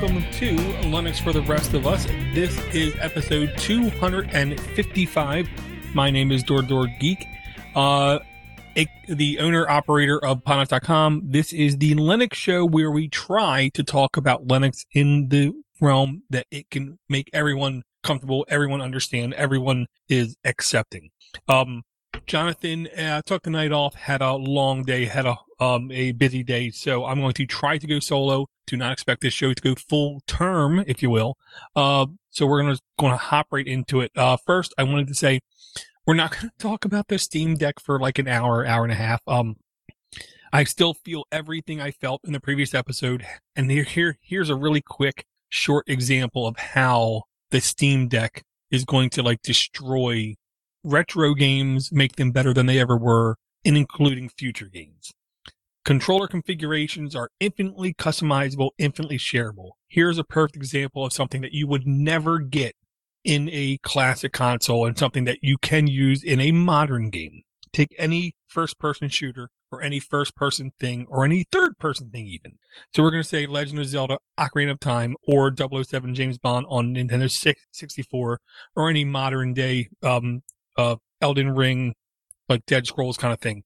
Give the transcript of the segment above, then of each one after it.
welcome to Linux for the Rest of Us. This is episode 255. My name is Door Door Geek, uh, a, the owner operator of Podnutz.com. This is the Linux show where we try to talk about Linux in the realm that it can make everyone comfortable, everyone understand, everyone is accepting. Um, Jonathan uh, took the night off, had a long day, had a um, a busy day, so I'm going to try to go solo. Do not expect this show to go full term, if you will. Uh, so we're going to going to hop right into it. Uh, first, I wanted to say we're not going to talk about the Steam Deck for like an hour, hour and a half. Um, I still feel everything I felt in the previous episode, and here, here here's a really quick, short example of how the Steam Deck is going to like destroy retro games, make them better than they ever were, and including future games. Controller configurations are infinitely customizable, infinitely shareable. Here's a perfect example of something that you would never get in a classic console and something that you can use in a modern game. Take any first person shooter or any first person thing or any third person thing even. So we're going to say Legend of Zelda Ocarina of Time or 007 James Bond on Nintendo 64 or any modern day um, uh, Elden Ring, like Dead Scrolls kind of thing.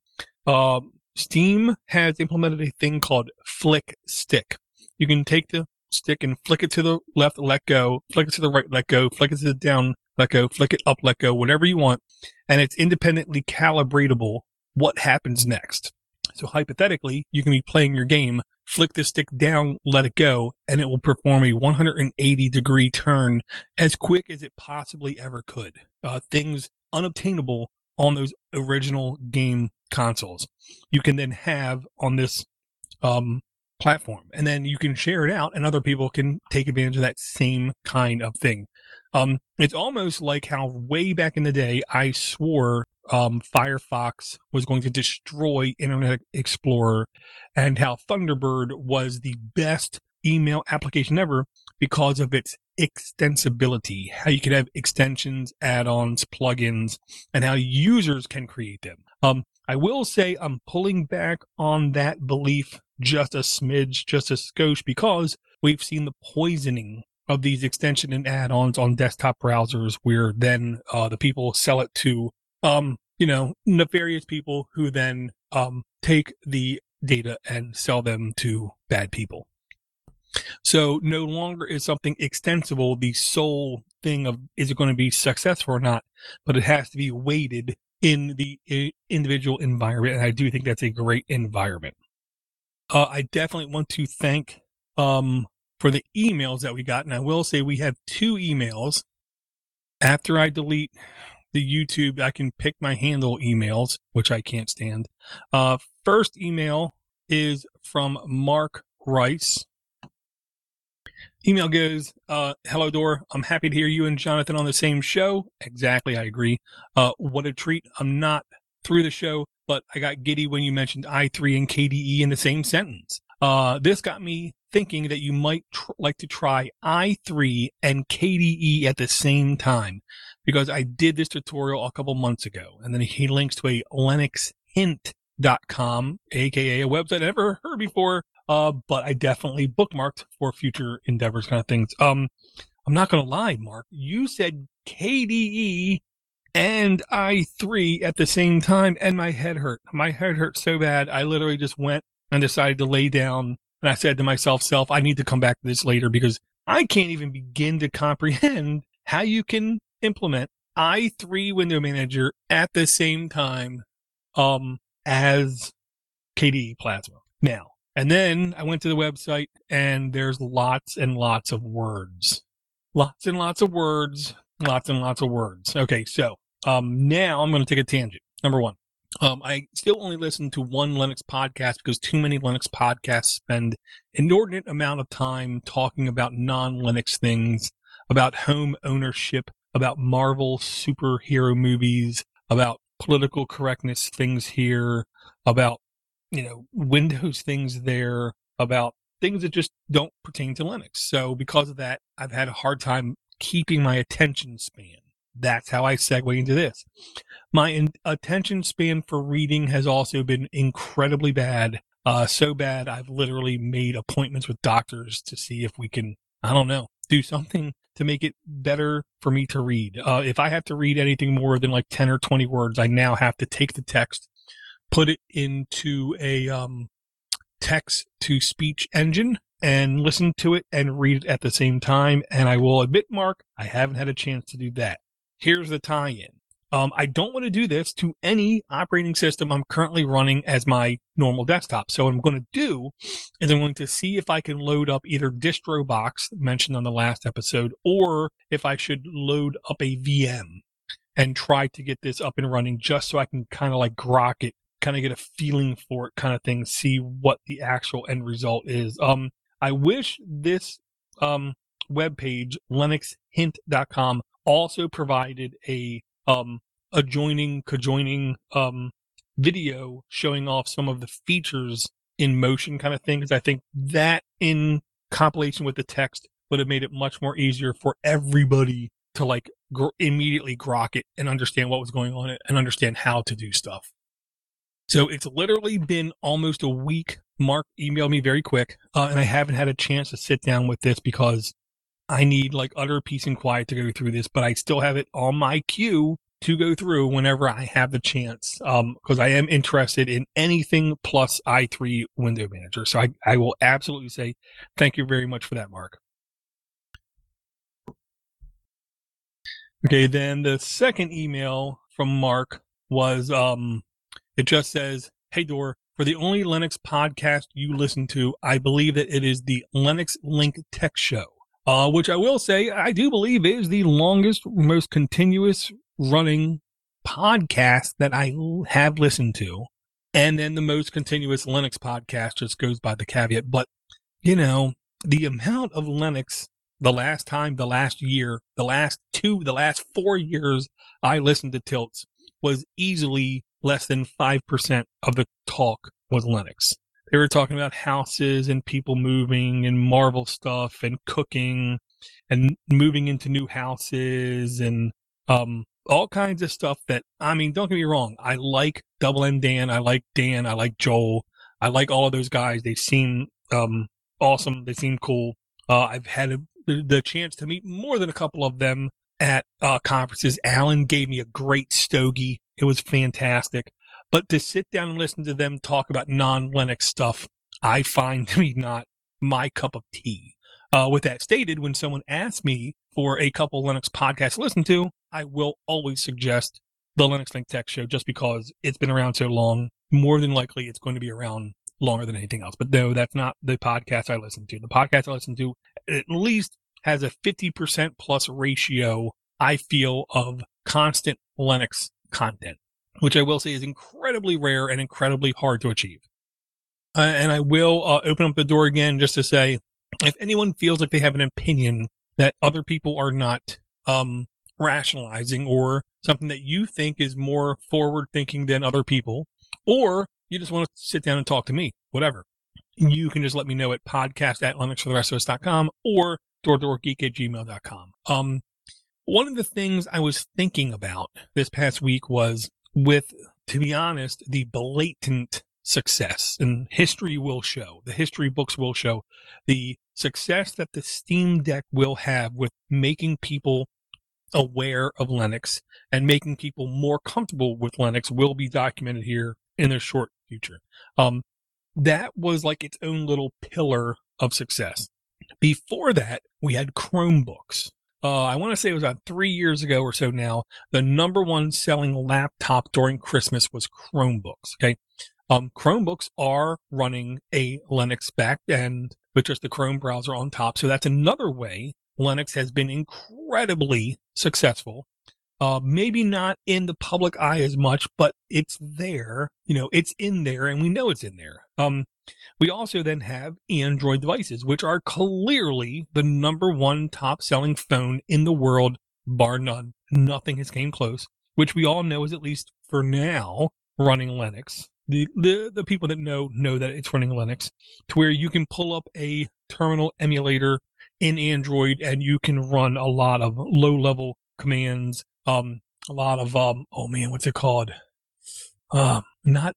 Uh, Steam has implemented a thing called Flick Stick. You can take the stick and flick it to the left, let go, flick it to the right, let go, flick it to the down, let go, flick it up, let go, whatever you want. And it's independently calibratable what happens next. So hypothetically, you can be playing your game, flick the stick down, let it go, and it will perform a 180 degree turn as quick as it possibly ever could. Uh, things unobtainable on those original game consoles. You can then have on this um, platform, and then you can share it out, and other people can take advantage of that same kind of thing. Um, it's almost like how way back in the day I swore um, Firefox was going to destroy Internet Explorer, and how Thunderbird was the best email application ever because of its extensibility, how you can have extensions, add-ons, plugins, and how users can create them. Um, I will say I'm pulling back on that belief just a smidge, just a skosh, because we've seen the poisoning of these extension and add-ons on desktop browsers, where then uh, the people sell it to, um, you know, nefarious people who then um, take the data and sell them to bad people. So no longer is something extensible the sole thing of is it going to be successful or not, but it has to be weighted in the individual environment. And I do think that's a great environment. Uh, I definitely want to thank um, for the emails that we got. And I will say we have two emails. After I delete the YouTube, I can pick my handle emails, which I can't stand. Uh, first email is from Mark Rice. Email goes, uh, hello, Dor. I'm happy to hear you and Jonathan on the same show. Exactly. I agree. Uh, what a treat. I'm not through the show, but I got giddy when you mentioned i3 and KDE in the same sentence. Uh, this got me thinking that you might tr- like to try i3 and KDE at the same time because I did this tutorial a couple months ago and then he links to a linuxhint.com, aka a website I never heard before uh, but I definitely bookmarked for future endeavors kind of things. Um, I'm not going to lie, Mark. You said KDE and i3 at the same time, and my head hurt. My head hurt so bad. I literally just went and decided to lay down. And I said to myself, self, I need to come back to this later because I can't even begin to comprehend how you can implement i3 window manager at the same time, um, as KDE Plasma. Now, and then I went to the website and there's lots and lots of words. Lots and lots of words. Lots and lots of words. Okay. So, um, now I'm going to take a tangent. Number one. Um, I still only listen to one Linux podcast because too many Linux podcasts spend inordinate amount of time talking about non-Linux things, about home ownership, about Marvel superhero movies, about political correctness things here, about you know, Windows things there about things that just don't pertain to Linux. So because of that, I've had a hard time keeping my attention span. That's how I segue into this. My in- attention span for reading has also been incredibly bad. Uh, so bad, I've literally made appointments with doctors to see if we can I don't know, do something to make it better for me to read. Uh, if I have to read anything more than like 10 or 20 words, I now have to take the text, put it into a um, text to speech engine and listen to it and read it at the same time. And I will admit, Mark, I haven't had a chance to do that. Here's the tie in. Um, I don't want to do this to any operating system I'm currently running as my normal desktop. So what I'm going to do is I'm going to see if I can load up either DistroBox mentioned on the last episode, or if I should load up a VM and try to get this up and running just so I can kind of like grok it, kind of get a feeling for it kind of thing, see what the actual end result is. Um, I wish this, um, web webpage, linuxhint.com also provided a um, adjoining, conjoining um, video showing off some of the features in motion kind of things. I think that in compilation with the text would have made it much more easier for everybody to like gr- immediately grok it and understand what was going on and understand how to do stuff. So it's literally been almost a week. Mark emailed me very quick, uh, and I haven't had a chance to sit down with this because I need like utter peace and quiet to go through this, but I still have it on my queue to go through whenever I have the chance. Um, cause I am interested in anything plus i3 window manager. So I, I will absolutely say thank you very much for that, Mark. Okay. Then the second email from Mark was, um, it just says, Hey, Door, for the only Linux podcast you listen to, I believe that it is the Linux Link Tech Show uh, which I will say I do believe is the longest, most continuous running podcast that I have listened to. And then the most continuous Linux podcast just goes by the caveat. But, you know, the amount of Linux the last time, the last year, the last two, the last four years I listened to TLLTS was easily less than 5% of the talk was Linux they were talking about houses and people moving and Marvel stuff and cooking and moving into new houses and um, all kinds of stuff that I mean, don't get me wrong. I like Double M Dan. I like Dan. I like Joel. I like all of those guys. They seem um, awesome. They seem cool. Uh, I've had a, the chance to meet more than a couple of them at uh, conferences. Alan gave me a great stogie. It was fantastic. But to sit down and listen to them talk about non Linux stuff, I find to be not my cup of tea. Uh, with that stated, when someone asks me for a couple Linux podcasts to listen to, I will always suggest the Linux Link Tech Show just because it's been around so long. More than likely, it's going to be around longer than anything else. But no, that's not the podcast I listen to. The podcast I listen to at least has a 50% plus ratio, I feel, of constant Linux content which I will say is incredibly rare and incredibly hard to achieve. Uh, and I will uh, open up the door again just to say, if anyone feels like they have an opinion that other people are not um, rationalizing or something that you think is more forward thinking than other people, or you just want to sit down and talk to me, whatever, you can just let me know at podcast at linuxfortherestofus.com or doordoorgeek at gmail.com. Um, one of the things I was thinking about this past week was with, to be honest, the blatant success and history will show, the history books will show the success that the Steam Deck will have with making people aware of Linux and making people more comfortable with Linux will be documented here in the short future. Um, that was like its own little pillar of success. Before that, we had Chromebooks uh, I want to say it was about three years ago or so now, the number one selling laptop during Christmas was Chromebooks. Okay. Um, Chromebooks are running a Linux back backend with just the Chrome browser on top. So that's another way Linux has been incredibly successful. Uh, maybe not in the public eye as much, but it's there. You know, it's in there and we know it's in there. Um, we also then have Android devices, which are clearly the number one top selling phone in the world, bar none. Nothing has came close, which we all know is at least for now running Linux. The, the, the people that know, know that it's running Linux to where you can pull up a terminal emulator in Android and you can run a lot of low level commands. Um, a lot of, um, oh man, what's it called? Um, not,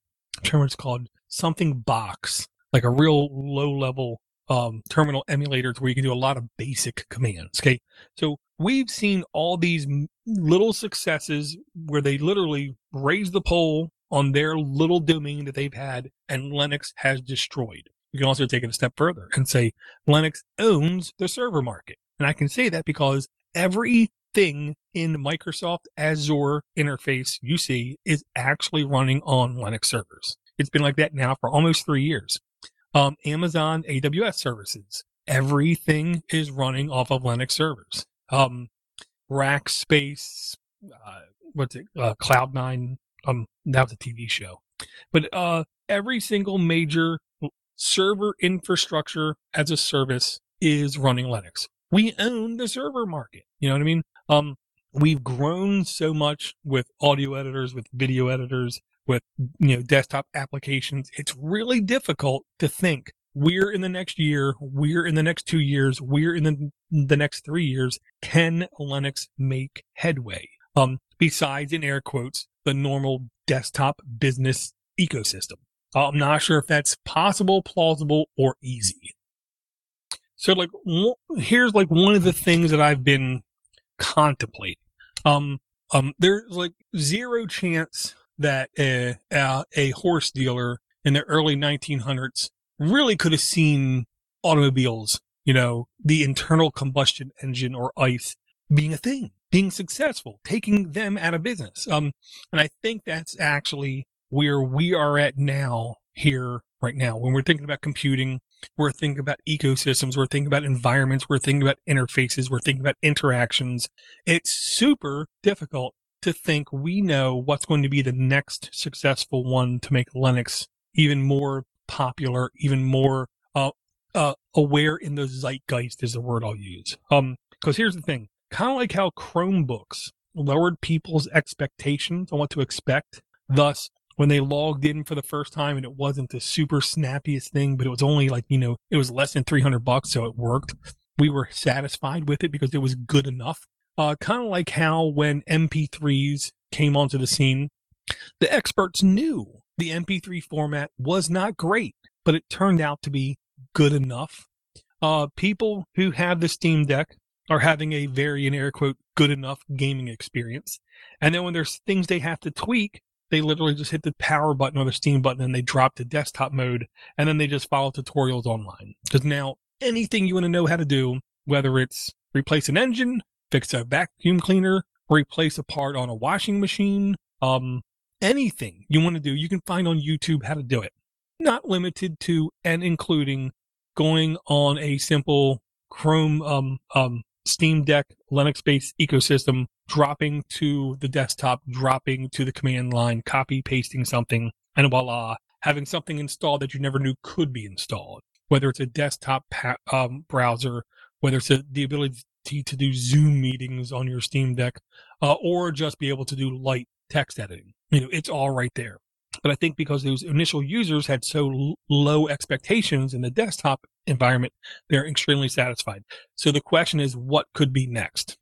I what it's called something box, like a real low level um, terminal emulators where you can do a lot of basic commands. Okay. So we've seen all these little successes where they literally raise the pole on their little domain that they've had and Linux has destroyed. You can also take it a step further and say Linux owns the server market. And I can say that because everything in Microsoft Azure interface you see is actually running on Linux servers. It's been like that now for almost three years. Um, Amazon AWS services, everything is running off of Linux servers. Um, Rackspace, uh, what's it, uh, Cloud9, um, that was a TV show. But uh, every single major server infrastructure as a service is running Linux. We own the server market. You know what I mean? Um, we've grown so much with audio editors, with video editors, with you know desktop applications. It's really difficult to think we're in the next year, we're in the next two years, we're in the the next three years. Can Linux make headway? Um, besides in air quotes the normal desktop business ecosystem. I'm not sure if that's possible, plausible, or easy. So, like, here's like one of the things that I've been contemplating. Um, um, there's like zero chance that a, a, a horse dealer in the early 1900s really could have seen automobiles, you know, the internal combustion engine or ICE being a thing, being successful, taking them out of business. Um, and I think that's actually where we are at now here right now. When we're thinking about computing, we're thinking about ecosystems, we're thinking about environments, we're thinking about interfaces, we're thinking about interactions. It's super difficult to think we know what's going to be the next successful one to make Linux even more popular, even more uh, uh, aware in the zeitgeist is the word I'll use. Um, because here's the thing, kind of like how Chromebooks lowered people's expectations on what to expect. Thus, when they logged in for the first time and it wasn't the super snappiest thing, but it was only like, you know, it was less than 300 bucks. So it worked. We were satisfied with it because it was good enough. Uh, kind of like how when MP3s came onto the scene, the experts knew the MP3 format was not great, but it turned out to be good enough. Uh, people who have the Steam Deck are having a very, in air quote, good enough gaming experience. And then when there's things they have to tweak, they literally just hit the power button or the Steam button and they drop to desktop mode and then they just follow tutorials online. Because now anything you want to know how to do, whether it's replace an engine, fix a vacuum cleaner, replace a part on a washing machine, um, anything you want to do, you can find on YouTube how to do it. Not limited to and including going on a simple Chrome um, um, Steam Deck Linux based ecosystem, dropping to the desktop, dropping to the command line, copy pasting something, and voila, having something installed that you never knew could be installed. Whether it's a desktop pa- um, browser, whether it's a, the ability to do Zoom meetings on your Steam Deck, uh, or just be able to do light text editing. You know, it's all right there. But I think because those initial users had so l- low expectations in the desktop environment, they're extremely satisfied. So the question is, what could be next?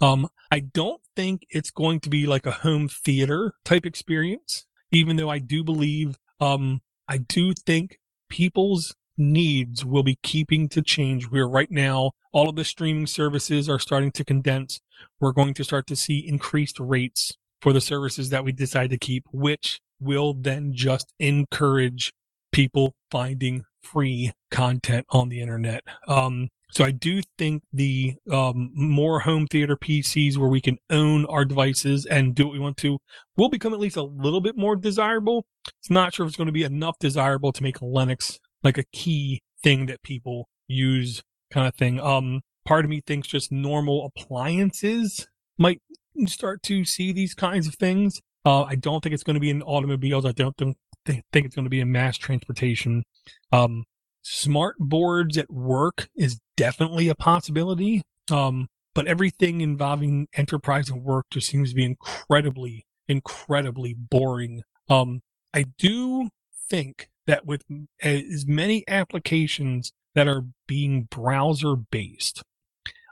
Um, I don't think it's going to be like a home theater type experience, even though I do believe, um, I do think people's needs will be keeping to change. Where right now, all of the streaming services are starting to condense. We're going to start to see increased rates for the services that we decide to keep, which will then just encourage people finding free content on the internet. Um, so I do think the um, more home theater PCs where we can own our devices and do what we want to will become at least a little bit more desirable. It's not sure if it's going to be enough desirable to make Linux like a key thing that people use kind of thing. Um, part of me thinks just normal appliances might start to see these kinds of things. Uh, I don't think it's going to be in automobiles. I don't think, think it's going to be in mass transportation. Um, smart boards at work is definitely a possibility. Um, but everything involving enterprise and work just seems to be incredibly, incredibly boring. Um, I do think that with as many applications that are being browser based,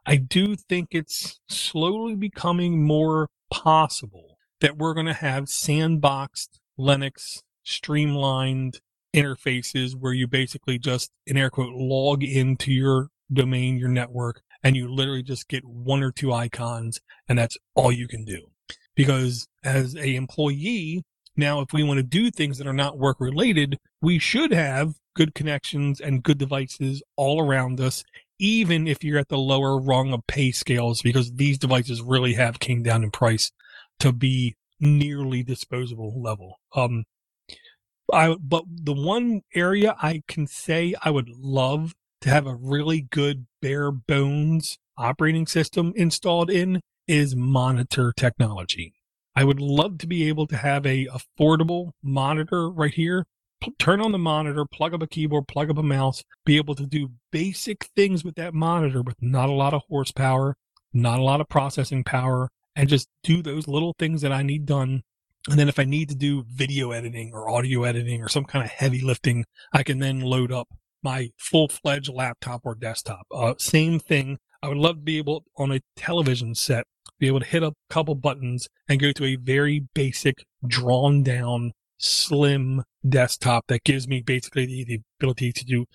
I do think it's slowly becoming more possible that we're going to have sandboxed Linux, streamlined interfaces where you basically just, in air quote, log into your domain, your network, and you literally just get one or two icons and that's all you can do. Because as a employee, now if we want to do things that are not work related, we should have good connections and good devices all around us, even if you're at the lower rung of pay scales, because these devices really have came down in price to be nearly disposable level. Um, I, but the one area I can say I would love to have a really good bare bones operating system installed in is monitor technology. I would love to be able to have a affordable monitor right here. P- turn on the monitor, plug up a keyboard, plug up a mouse, be able to do basic things with that monitor with not a lot of horsepower, not a lot of processing power, and just do those little things that I need done. And then if I need to do video editing or audio editing or some kind of heavy lifting, I can then load up my full fledged laptop or desktop. Uh, same thing. I would love to be able on a television set be able to hit a couple buttons and go to a very basic, drawn down, slim desktop that gives me basically the, the ability to do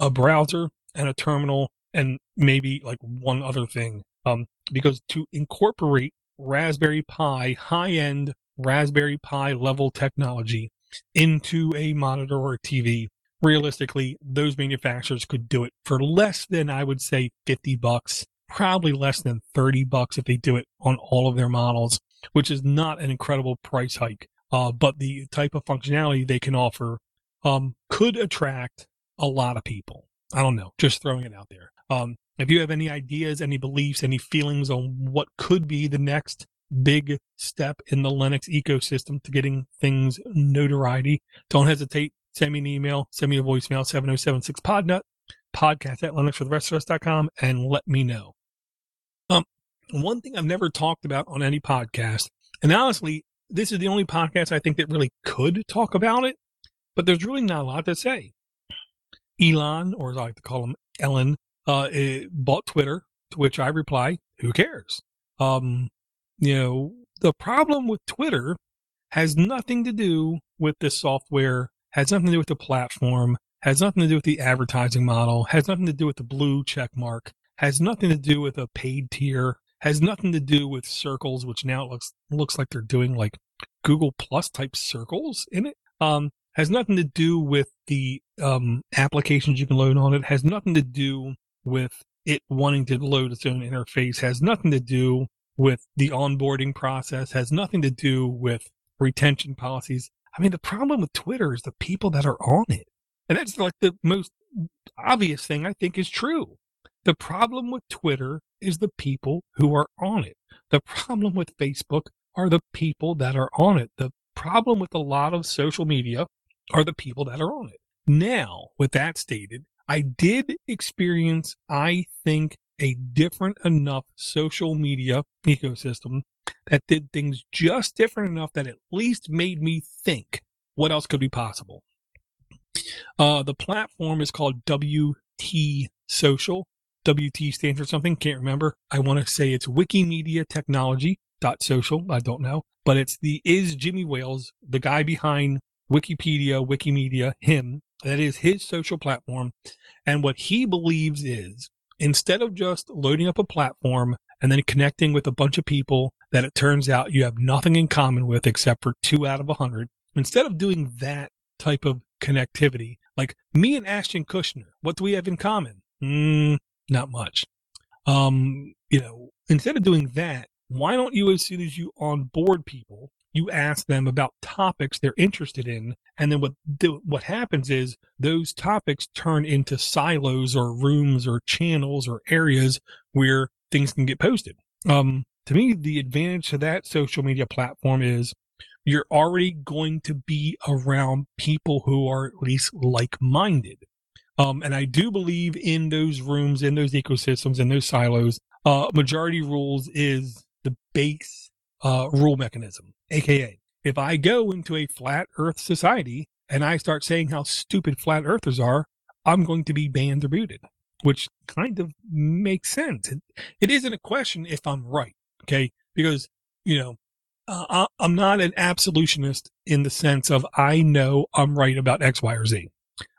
a browser and a terminal and maybe like one other thing. Um, because to incorporate Raspberry Pi, high end Raspberry Pi level technology into a monitor or a TV, realistically, those manufacturers could do it for less than I would say 50 bucks probably less than 30 bucks if they do it on all of their models, which is not an incredible price hike. Uh, but the type of functionality they can offer um, could attract a lot of people. I don't know, just throwing it out there. Um, if you have any ideas, any beliefs, any feelings on what could be the next big step in the Linux ecosystem to getting things notoriety, don't hesitate. Send me an email, send me a voicemail, 7076podnut, podcast at linuxfortherestofus.com, and let me know. Um, one thing I've never talked about on any podcast, and honestly, this is the only podcast I think that really could talk about it, but there's really not a lot to say. Elon, or as I like to call him, Ellen, uh, eh, bought Twitter, to which I reply, who cares? Um, you know, the problem with Twitter has nothing to do with the software, has nothing to do with the platform, has nothing to do with the advertising model, has nothing to do with the blue check mark has nothing to do with a paid tier, has nothing to do with circles, which now looks looks like they're doing like Google Plus type circles in it. Um, has nothing to do with the um, applications you can load on it. Has nothing to do with it wanting to load its own interface. Has nothing to do with the onboarding process. Has nothing to do with retention policies. I mean, the problem with Twitter is the people that are on it, and that's like the most obvious thing I think is true. The problem with Twitter is the people who are on it. The problem with Facebook are the people that are on it. The problem with a lot of social media are the people that are on it. Now, with that stated, I did experience, I think, a different enough social media ecosystem that did things just different enough that at least made me think what else could be possible. Uh, the platform is called WT Social. WT stands for something, can't remember. I want to say it's Wikimedia Technology dot social. I don't know, but it's the is Jimmy Wales, the guy behind Wikipedia, Wikimedia, him. That is his social platform. And what he believes is instead of just loading up a platform and then connecting with a bunch of people that it turns out you have nothing in common with except for two out of a hundred, instead of doing that type of connectivity, like me and Ashton Kutcher, what do we have in common? Mm, not much. Um, you know, instead of doing that, why don't you, as soon as you onboard people, you ask them about topics they're interested in, and then what what happens is those topics turn into silos or rooms or channels or areas where things can get posted. Um, to me, the advantage to that social media platform is you're already going to be around people who are at least like minded. Um, and I do believe in those rooms, in those ecosystems, in those silos. Uh, majority rules is the base uh, rule mechanism, aka if I go into a flat Earth society and I start saying how stupid flat Earthers are, I'm going to be banned or booted, which kind of makes sense. It, it isn't a question if I'm right, okay? Because you know uh, I'm not an absolutionist in the sense of I know I'm right about X, Y, or Z.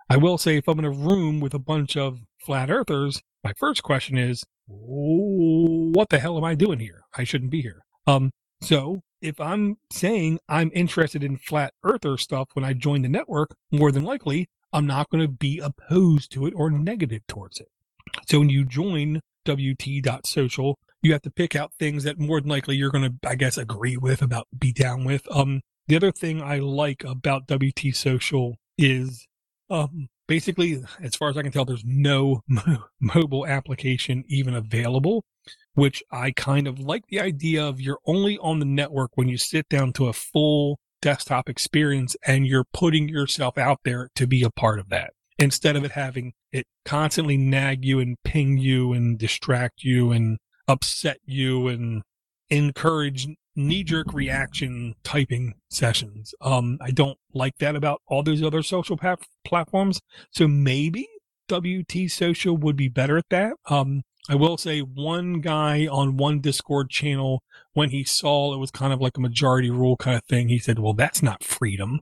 I will say if I'm in a room with a bunch of flat earthers, my first question is, what the hell am I doing here? I shouldn't be here. Um, so if I'm saying I'm interested in flat earther stuff when I join the network, more than likely I'm not going to be opposed to it or negative towards it. So when you join WT.social, you have to pick out things that more than likely you're going to, I guess, agree with, about be down with. Um, the other thing I like about WT Social is, um, basically, as far as I can tell, there's no mo- mobile application even available, which I kind of like the idea of you're only on the network when you sit down to a full desktop experience and you're putting yourself out there to be a part of that instead of it having it constantly nag you and ping you and distract you and upset you and encourage knee jerk reaction typing sessions. Um, I don't like that about all those other social pa- platforms. So maybe WT Social would be better at that. Um, I will say one guy on one Discord channel, when he saw it was kind of like a majority rule kind of thing, he said, well, that's not freedom.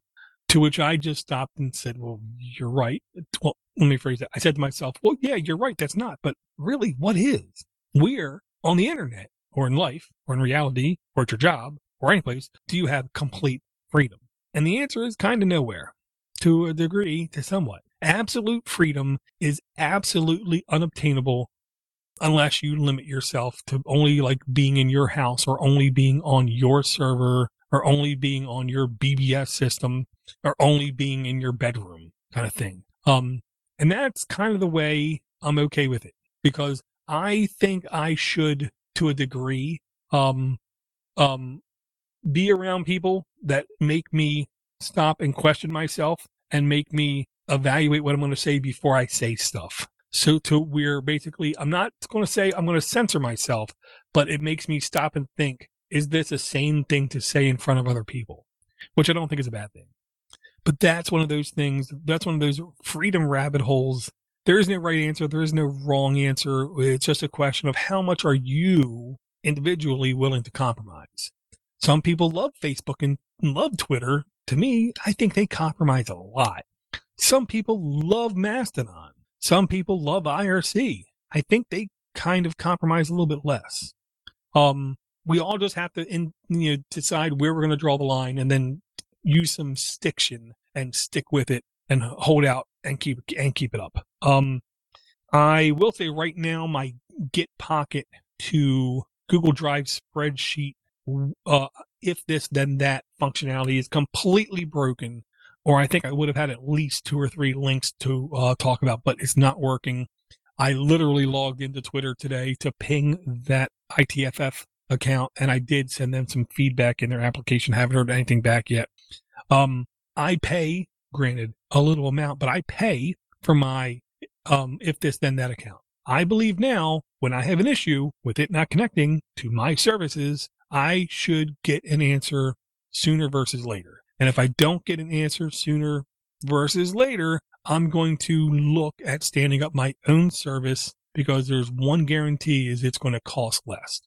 To which I just stopped and said, well, you're right. Well, let me phrase it. I said to myself, well, yeah, you're right. That's not. But really, what is? We're on the internet or in life or in reality or at your job or any place do you have complete freedom? And the answer is kind of nowhere to a degree, to somewhat. Absolute freedom is absolutely unobtainable unless you limit yourself to only like being in your house or only being on your server or only being on your BBS system or only being in your bedroom kind of thing. Um, and that's kind of the way I'm okay with it because I think I should, to a degree, um, um, be around people that make me stop and question myself and make me evaluate what I'm going to say before I say stuff. So to where basically I'm not going to say I'm going to censor myself, but it makes me stop and think, is this a sane thing to say in front of other people? Which I don't think is a bad thing. But that's one of those things. That's one of those freedom rabbit holes there is no right answer. There is no wrong answer. It's just a question of how much are you individually willing to compromise. Some people love Facebook and love Twitter. To me, I think they compromise a lot. Some people love Mastodon. Some people love IRC. I think they kind of compromise a little bit less. Um, we all just have to in, you know, decide where we're going to draw the line and then use some stiction and stick with it and hold out and keep and keep it up. Um, I will say right now, my Git Pocket to Google Drive spreadsheet, uh, if this then that functionality is completely broken, or I think I would have had at least two or three links to uh, talk about, but it's not working. I literally logged into Twitter today to ping that IFTTT account, and I did send them some feedback in their application. Haven't heard anything back yet. Um, I pay granted a little amount, but I pay for my um, if this then that account. I believe now when I have an issue with it not connecting to my services, I should get an answer sooner versus later. And if I don't get an answer sooner versus later, I'm going to look at standing up my own service because there's one guarantee is it's going to cost less.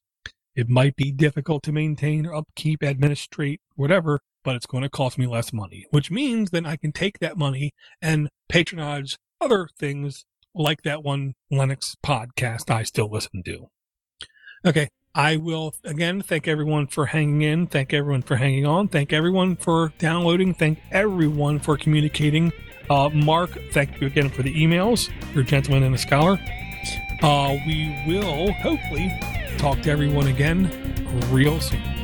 It might be difficult to maintain or upkeep, administrate, whatever, but it's going to cost me less money, which means then I can take that money and patronize other things like that one Linux podcast I still listen to. Okay. I will again thank everyone for hanging in. Thank everyone for hanging on. Thank everyone for downloading. Thank everyone for communicating. Uh, Mark, thank you again for the emails. You're a gentleman and a scholar. Uh, we will hopefully talk to everyone again real soon.